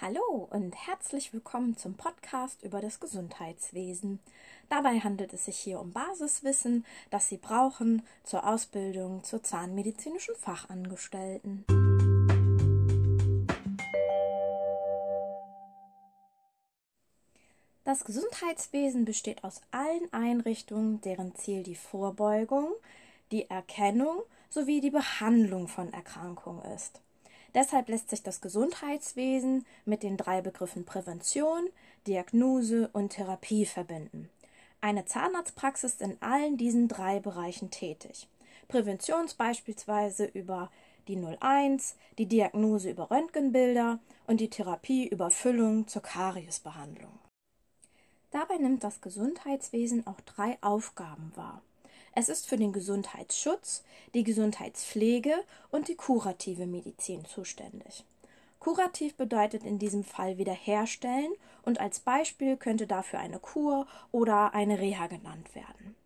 Hallo und herzlich willkommen zum Podcast über das Gesundheitswesen. Dabei handelt es sich hier um Basiswissen, das Sie brauchen zur Ausbildung zur zahnmedizinischen Fachangestellten. Das Gesundheitswesen besteht aus allen Einrichtungen, deren Ziel die Vorbeugung, die Erkennung sowie die Behandlung von Erkrankungen ist. Deshalb lässt sich das Gesundheitswesen mit den drei Begriffen Prävention, Diagnose und Therapie verbinden. Eine Zahnarztpraxis ist in allen diesen drei Bereichen tätig. Prävention beispielsweise über die 01, die Diagnose über Röntgenbilder und die Therapie über Füllung zur Kariesbehandlung. Dabei nimmt das Gesundheitswesen auch drei Aufgaben wahr. Es ist für den Gesundheitsschutz, die Gesundheitspflege und die kurative Medizin zuständig. Kurativ bedeutet in diesem Fall wiederherstellen und als Beispiel könnte dafür eine Kur oder eine Reha genannt werden.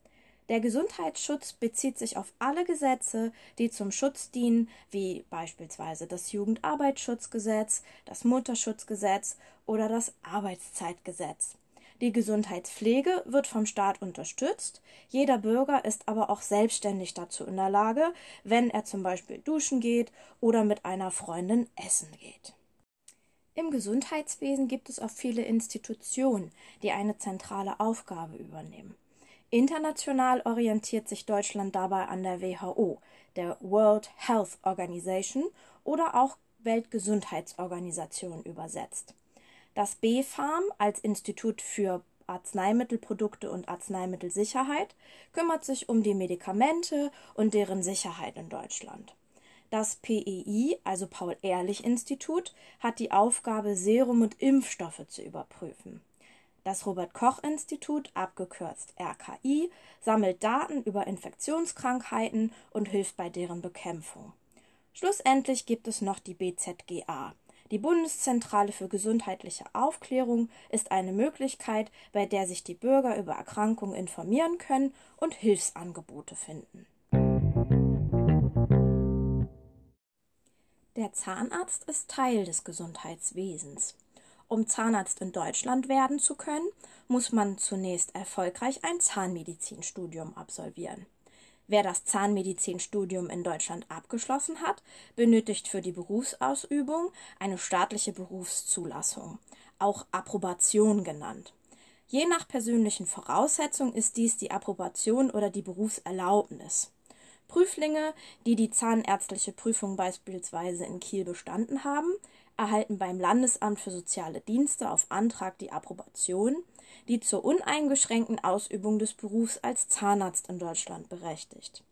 Der Gesundheitsschutz bezieht sich auf alle Gesetze, die zum Schutz dienen, wie beispielsweise das Jugendarbeitsschutzgesetz, das Mutterschutzgesetz oder das Arbeitszeitgesetz. Die Gesundheitspflege wird vom Staat unterstützt. Jeder Bürger ist aber auch selbstständig dazu in der Lage, wenn er zum Beispiel duschen geht oder mit einer Freundin essen geht. Im Gesundheitswesen gibt es auch viele Institutionen, die eine zentrale Aufgabe übernehmen. International orientiert sich Deutschland dabei an der WHO, der World Health Organization oder auch Weltgesundheitsorganisation übersetzt. Das BfArM als Institut für Arzneimittelprodukte und Arzneimittelsicherheit kümmert sich um die Medikamente und deren Sicherheit in Deutschland. Das PEI, also Paul-Ehrlich-Institut, hat die Aufgabe, Serum und Impfstoffe zu überprüfen. Das Robert-Koch-Institut, abgekürzt RKI, sammelt Daten über Infektionskrankheiten und hilft bei deren Bekämpfung. Schlussendlich gibt es noch die BZGA, die Bundeszentrale für gesundheitliche Aufklärung ist eine Möglichkeit, bei der sich die Bürger über Erkrankungen informieren können und Hilfsangebote finden. Der Zahnarzt ist Teil des Gesundheitswesens. Um Zahnarzt in Deutschland werden zu können, muss man zunächst erfolgreich ein Zahnmedizinstudium absolvieren. Wer das Zahnmedizinstudium in Deutschland abgeschlossen hat, benötigt für die Berufsausübung eine staatliche Berufszulassung, auch Approbation genannt. Je nach persönlichen Voraussetzungen ist dies die Approbation oder die Berufserlaubnis. Prüflinge, die die zahnärztliche Prüfung beispielsweise in Kiel bestanden haben, erhalten beim Landesamt für soziale Dienste auf Antrag die Approbation, die zur uneingeschränkten Ausübung des Berufs als Zahnarzt in Deutschland berechtigt.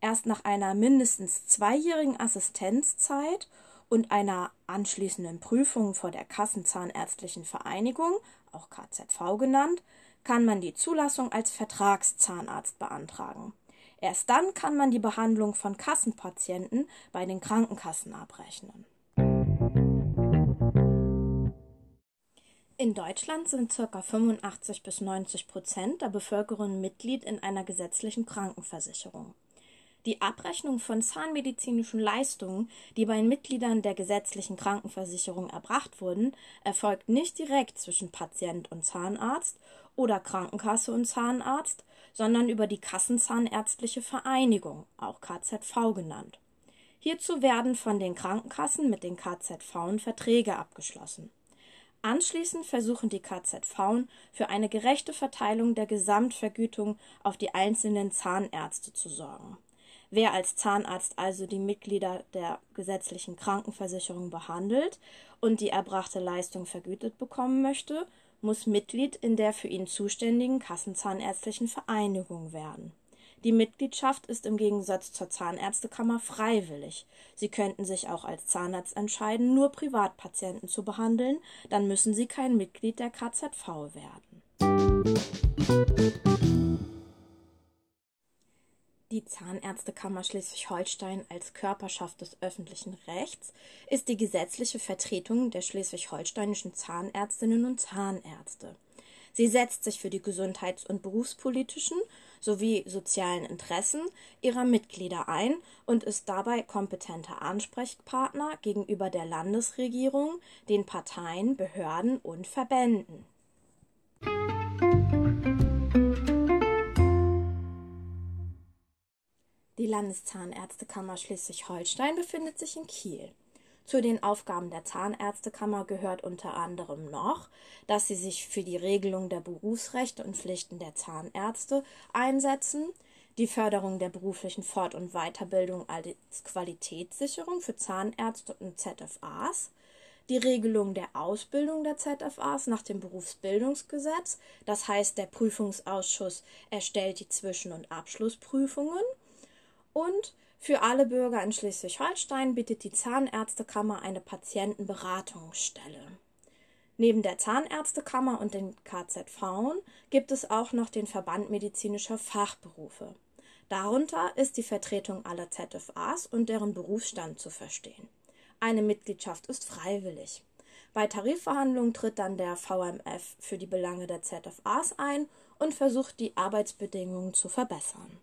Erst nach einer mindestens zweijährigen Assistenzzeit und einer anschließenden Prüfung vor der Kassenzahnärztlichen Vereinigung, auch KZV genannt, kann man die Zulassung als Vertragszahnarzt beantragen. Erst dann kann man die Behandlung von Kassenpatienten bei den Krankenkassen abrechnen. In Deutschland sind ca. 85 bis 90 Prozent der Bevölkerung Mitglied in einer gesetzlichen Krankenversicherung. Die Abrechnung von zahnmedizinischen Leistungen, die bei Mitgliedern der gesetzlichen Krankenversicherung erbracht wurden, erfolgt nicht direkt zwischen Patient und Zahnarzt oder Krankenkasse und Zahnarzt, sondern über die Kassenzahnärztliche Vereinigung, auch KZV genannt. Hierzu werden von den Krankenkassen mit den KZV Verträge abgeschlossen. Anschließend versuchen die KZV für eine gerechte Verteilung der Gesamtvergütung auf die einzelnen Zahnärzte zu sorgen. Wer als Zahnarzt also die Mitglieder der gesetzlichen Krankenversicherung behandelt und die erbrachte Leistung vergütet bekommen möchte, muss Mitglied in der für ihn zuständigen Kassenzahnärztlichen Vereinigung werden. Die Mitgliedschaft ist im Gegensatz zur Zahnärztekammer freiwillig. Sie könnten sich auch als Zahnarzt entscheiden, nur Privatpatienten zu behandeln, dann müssen Sie kein Mitglied der KZV werden. Die Zahnärztekammer Schleswig-Holstein als Körperschaft des öffentlichen Rechts ist die gesetzliche Vertretung der schleswig-holsteinischen Zahnärztinnen und Zahnärzte. Sie setzt sich für die gesundheits- und berufspolitischen sowie sozialen Interessen ihrer Mitglieder ein und ist dabei kompetenter Ansprechpartner gegenüber der Landesregierung, den Parteien, Behörden und Verbänden. Die Landeszahnärztekammer Schleswig-Holstein befindet sich in Kiel. Zu den Aufgaben der Zahnärztekammer gehört unter anderem noch, dass sie sich für die Regelung der Berufsrechte und Pflichten der Zahnärzte einsetzen, die Förderung der beruflichen Fort- und Weiterbildung als Qualitätssicherung für Zahnärzte und ZFAs, die Regelung der Ausbildung der ZFAs nach dem Berufsbildungsgesetz, das heißt der Prüfungsausschuss erstellt die Zwischen- und Abschlussprüfungen und für alle Bürger in Schleswig-Holstein bietet die Zahnärztekammer eine Patientenberatungsstelle. Neben der Zahnärztekammer und den KZV gibt es auch noch den Verband medizinischer Fachberufe. Darunter ist die Vertretung aller ZFAs und deren Berufsstand zu verstehen. Eine Mitgliedschaft ist freiwillig. Bei Tarifverhandlungen tritt dann der VMF für die Belange der ZFAs ein und versucht die Arbeitsbedingungen zu verbessern.